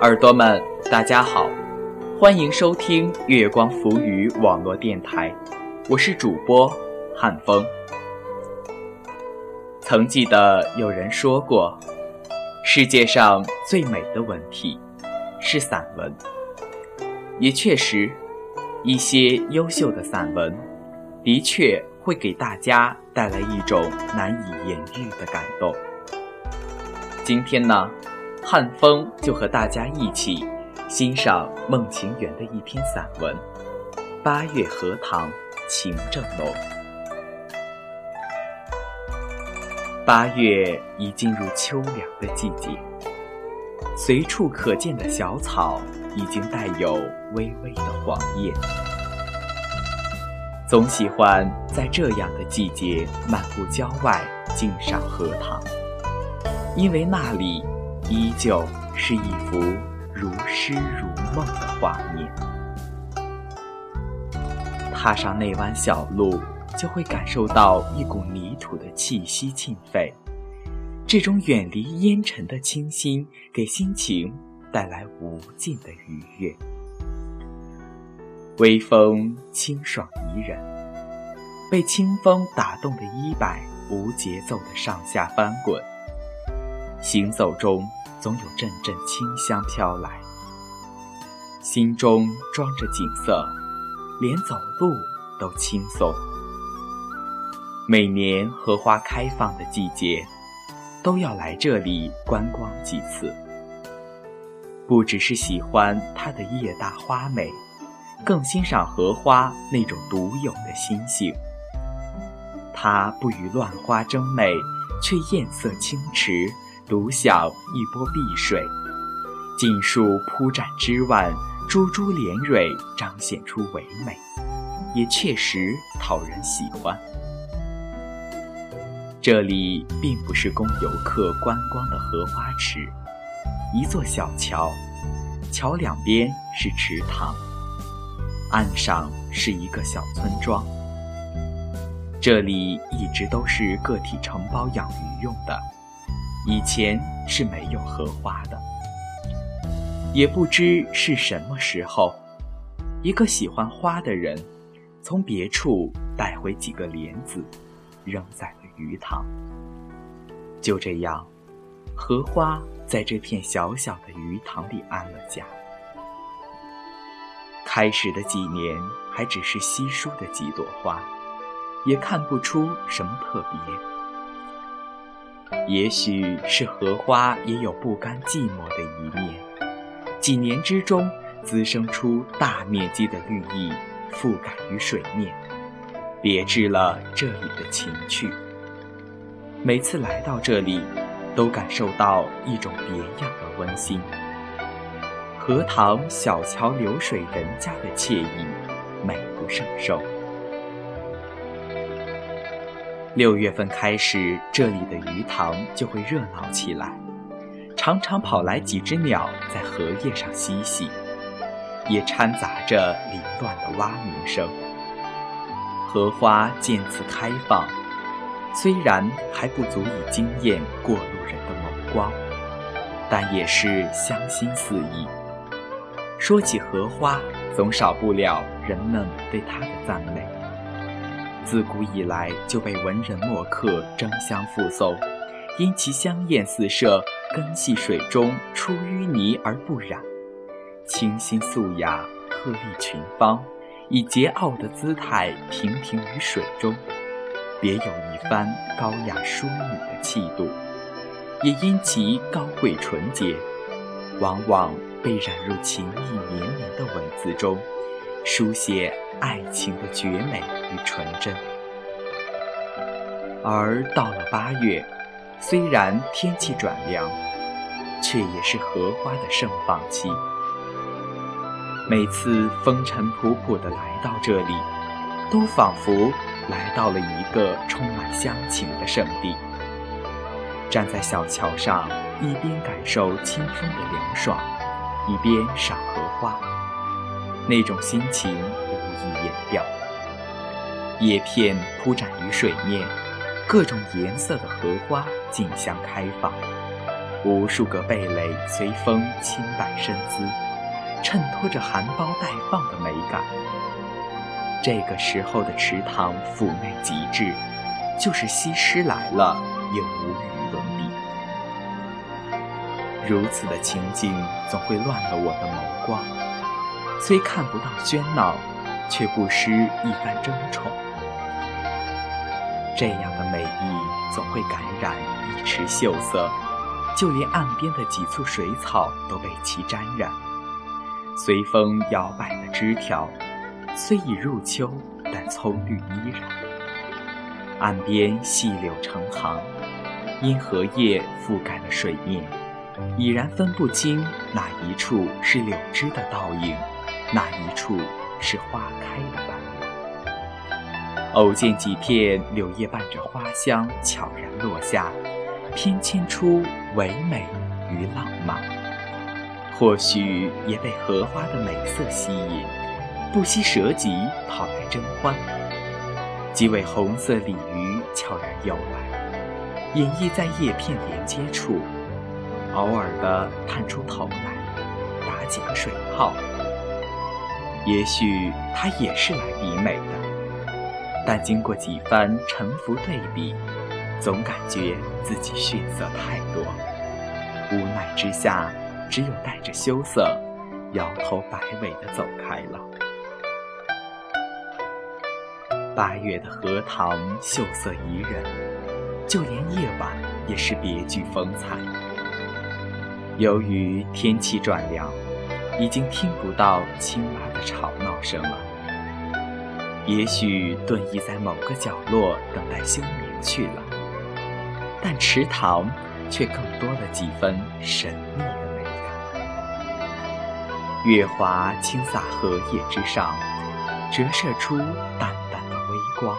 耳朵们，大家好，欢迎收听月光浮语网络电台，我是主播汉风。曾记得有人说过，世界上最美的文体是散文，也确实，一些优秀的散文的确会给大家带来一种难以言喻的感动。今天呢，汉风就和大家一起欣赏孟晴缘的一篇散文《八月荷塘情正浓》。八月已进入秋凉的季节，随处可见的小草已经带有微微的黄叶。总喜欢在这样的季节漫步郊外，静赏荷塘。因为那里依旧是一幅如诗如梦的画面。踏上那弯小路，就会感受到一股泥土的气息沁肺。这种远离烟尘的清新，给心情带来无尽的愉悦。微风清爽宜人，被清风打动的衣摆无节奏的上下翻滚。行走中，总有阵阵清香飘来，心中装着景色，连走路都轻松。每年荷花开放的季节，都要来这里观光几次。不只是喜欢它的叶大花美，更欣赏荷花那种独有的心性。它不与乱花争美，却艳色清池。独享一波碧水，锦树铺展枝蔓，珠珠连蕊，彰显出唯美，也确实讨人喜欢。这里并不是供游客观光的荷花池，一座小桥，桥两边是池塘，岸上是一个小村庄。这里一直都是个体承包养鱼用的。以前是没有荷花的，也不知是什么时候，一个喜欢花的人，从别处带回几个莲子，扔在了鱼塘。就这样，荷花在这片小小的鱼塘里安了家。开始的几年还只是稀疏的几朵花，也看不出什么特别。也许是荷花也有不甘寂寞的一面，几年之中滋生出大面积的绿意，覆盖于水面，别致了这里的情趣。每次来到这里，都感受到一种别样的温馨。荷塘小桥流水人家的惬意，美不胜收。六月份开始，这里的鱼塘就会热闹起来，常常跑来几只鸟在荷叶上嬉戏，也掺杂着凌乱的蛙鸣声。荷花渐次开放，虽然还不足以惊艳过路人的眸光，但也是香馨四溢。说起荷花，总少不了人们对它的赞美。自古以来就被文人墨客争相附送，因其香艳四射，根系水中出淤泥而不染，清新素雅，鹤立群芳，以桀骜的姿态亭亭于水中，别有一番高雅淑女的气度。也因其高贵纯洁，往往被染入情意绵绵的文字中。书写爱情的绝美与纯真，而到了八月，虽然天气转凉，却也是荷花的盛放期。每次风尘仆仆地来到这里，都仿佛来到了一个充满乡情的圣地。站在小桥上，一边感受清风的凉爽，一边赏荷花。那种心情无以言表。叶片铺展于水面，各种颜色的荷花竞相开放，无数个蓓蕾随风轻摆身姿，衬托着含苞待放的美感。这个时候的池塘妩媚极致，就是西施来了也无与伦比。如此的情景总会乱了我的眸光，虽看不到喧闹，却不失一番争宠。这样的美丽总会感染一池秀色。就连岸边的几簇水草都被其沾染，随风摇摆的枝条，虽已入秋，但葱绿依然。岸边细柳成行，因荷叶覆盖了水面，已然分不清哪一处是柳枝的倒影，哪一处是花开的斑斓。偶见几片柳叶伴着花香悄然落下。偏牵出唯美与浪漫，或许也被荷花的美色吸引，不惜舍己跑来争欢。几尾红色鲤鱼悄然游来，隐逸在叶片连接处，偶尔的探出头来，打几个水泡。也许它也是来比美的，但经过几番沉浮对比。总感觉自己逊色太多，无奈之下，只有带着羞涩，摇头摆尾的走开了。八月的荷塘秀色宜人，就连夜晚也是别具风采。由于天气转凉，已经听不到青蛙的吵闹声了。也许遁逸在某个角落等待休眠去了。但池塘却更多了几分神秘的美感。月华倾洒荷叶之上，折射出淡淡的微光。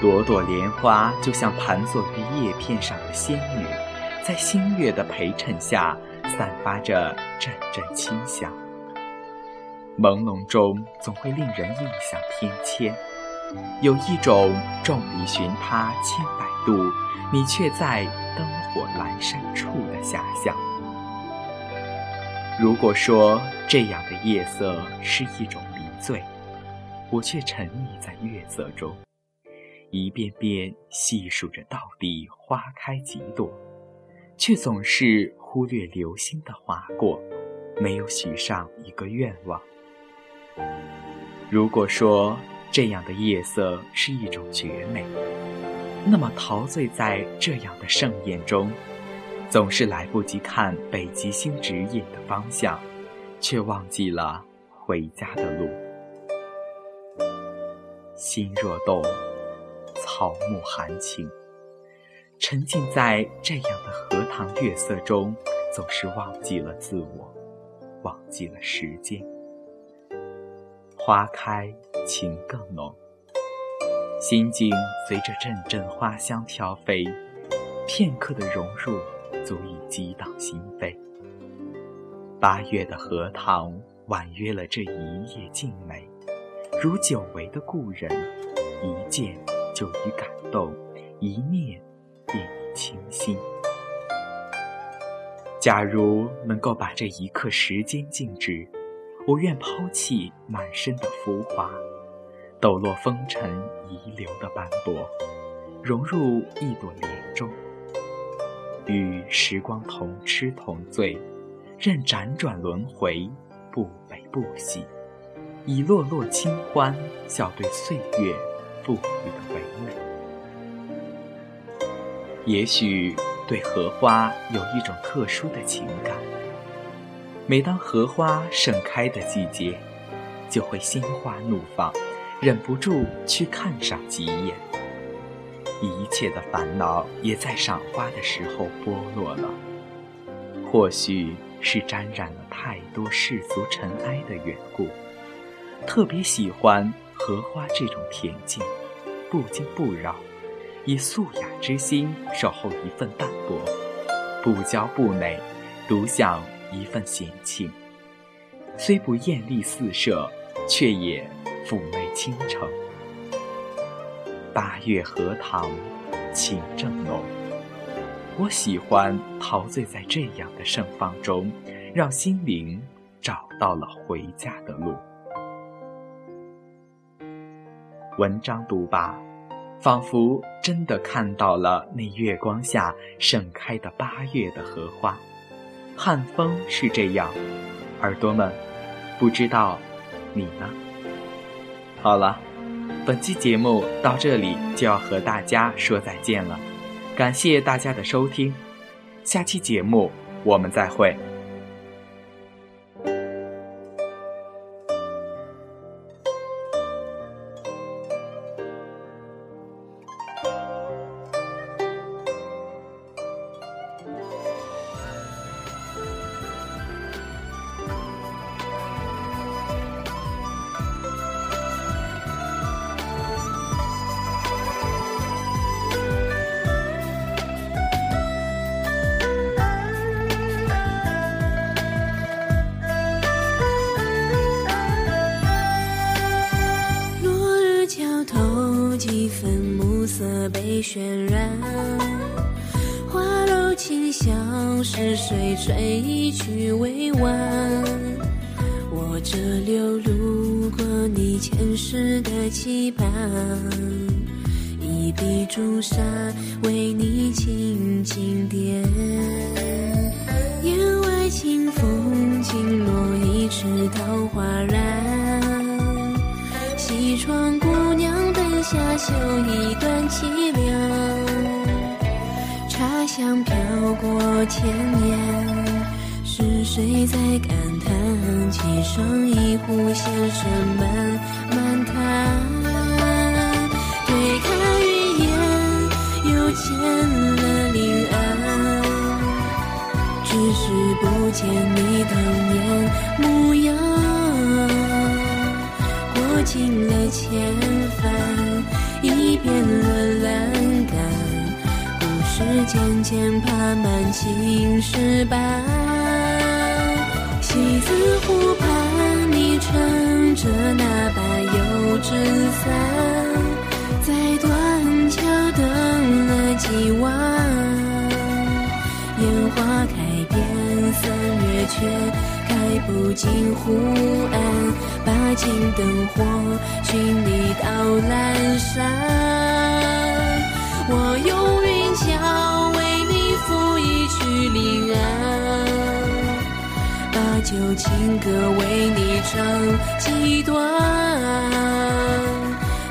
朵朵莲花就像盘坐于叶片上的仙女，在星月的陪衬下，散发着阵阵清香。朦胧中，总会令人印象偏跹，有一种众里寻他千百度。你却在灯火阑珊处的遐想。如果说这样的夜色是一种迷醉，我却沉溺在月色中，一遍遍细数着到底花开几朵，却总是忽略流星的划过，没有许上一个愿望。如果说这样的夜色是一种绝美，那么陶醉在这样的盛宴中，总是来不及看北极星指引的方向，却忘记了回家的路。心若动，草木含情。沉浸在这样的荷塘月色中，总是忘记了自我，忘记了时间。花开，情更浓。心境随着阵阵花香飘飞，片刻的融入足以激荡心扉。八月的荷塘婉约了这一夜静美，如久违的故人，一见就已感动，一念便已清心。假如能够把这一刻时间静止，我愿抛弃满身的浮华。抖落风尘遗留的斑驳，融入一朵莲中，与时光同吃同醉，任辗转轮回，不悲不喜，以落落清欢笑对岁月赋予的唯美。也许对荷花有一种特殊的情感，每当荷花盛开的季节，就会心花怒放。忍不住去看上几眼，一切的烦恼也在赏花的时候剥落了。或许是沾染了太多世俗尘埃的缘故，特别喜欢荷花这种恬静、不惊不扰，以素雅之心守候一份淡泊，不骄不馁，独享一份闲情。虽不艳丽四射，却也。妩媚倾城，八月荷塘情正浓。我喜欢陶醉在这样的盛放中，让心灵找到了回家的路。文章读罢，仿佛真的看到了那月光下盛开的八月的荷花。汉风是这样，耳朵们，不知道你呢？好了，本期节目到这里就要和大家说再见了。感谢大家的收听，下期节目我们再会。渲染，花楼清香，是谁吹一曲未完？我这流路过你前世的期盼，一笔朱砂为你轻轻点。檐外清风轻落一池桃花染，西窗。下绣一段凄凉，茶香飘过千年，是谁在感叹？沏上一壶，先生慢慢谈。推开云烟，又见了林岸，只是不见你当年模样。过尽了千。变了栏杆，故事渐渐爬满青石板。西子湖畔，你撑着那把油纸伞，在断桥等了几晚。烟花开遍三月，却开不尽湖岸。把金灯火寻你到阑珊，我用云桥为你赋一曲临安，把旧情歌为你唱几段。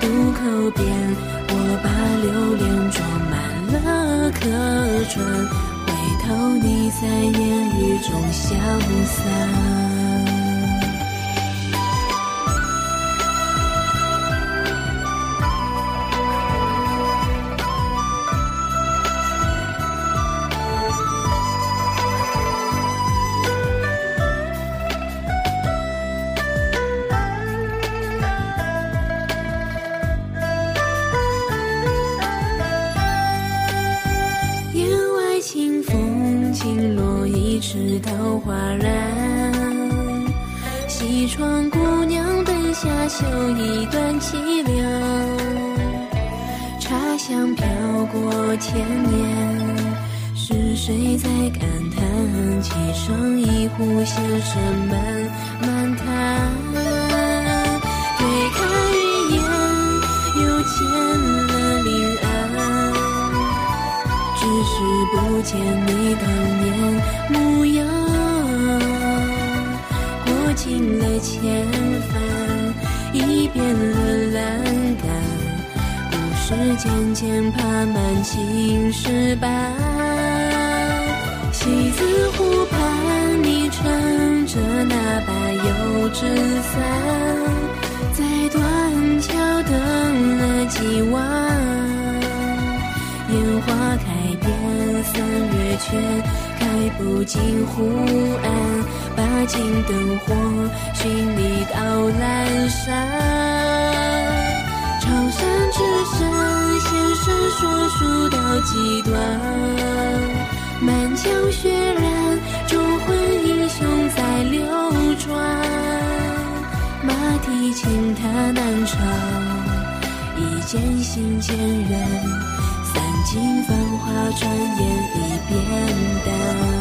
渡口边，我把流连装满了客船，有你在烟雨中潇洒窗姑娘灯下。绣一段凄凉，茶香飘过千年，是谁在感叹？沏上一壶，先生慢慢谈。推开云烟，又见了临安，只是不见你当年模样。尽了千帆。一遍了栏杆，故事渐渐爬满青石板。西子湖畔，你撑着那把油纸伞，在断桥等了几晚。烟花开遍三月，却。开不进湖岸，把金灯火寻你到阑珊。长山之上，先生说书到几段？满江血染，忠魂英雄在流转。马蹄轻踏南朝，一剑心千人。散。尽繁华，转眼已变淡。